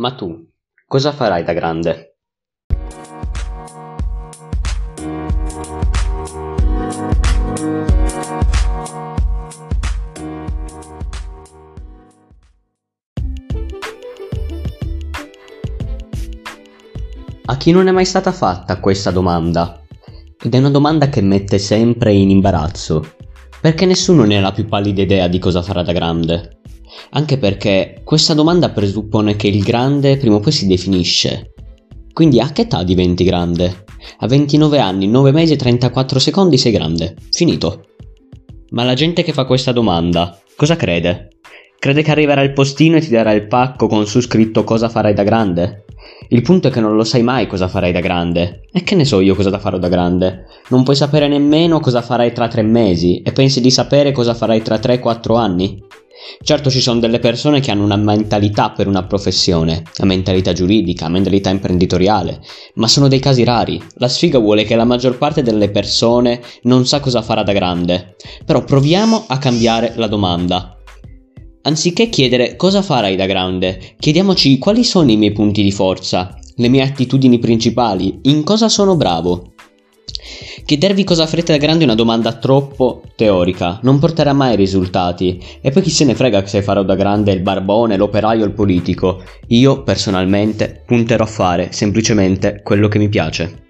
Ma tu, cosa farai da grande? A chi non è mai stata fatta questa domanda? Ed è una domanda che mette sempre in imbarazzo, perché nessuno ne ha la più pallida idea di cosa farà da grande. Anche perché questa domanda presuppone che il grande prima o poi si definisce. Quindi a che età diventi grande? A 29 anni, 9 mesi e 34 secondi sei grande. Finito. Ma la gente che fa questa domanda, cosa crede? Crede che arriverà il postino e ti darà il pacco con su scritto cosa farai da grande? Il punto è che non lo sai mai cosa farai da grande. E che ne so io cosa farò da grande? Non puoi sapere nemmeno cosa farai tra tre mesi e pensi di sapere cosa farai tra 3-4 anni? Certo ci sono delle persone che hanno una mentalità per una professione, una mentalità giuridica, una mentalità imprenditoriale, ma sono dei casi rari. La sfiga vuole che la maggior parte delle persone non sa cosa farà da grande. Però proviamo a cambiare la domanda. Anziché chiedere cosa farai da grande, chiediamoci quali sono i miei punti di forza, le mie attitudini principali, in cosa sono bravo. Chiedervi cosa farete da grande è una domanda troppo teorica, non porterà mai risultati. E poi chi se ne frega se farò da grande il barbone, l'operaio o il politico. Io, personalmente, punterò a fare semplicemente quello che mi piace.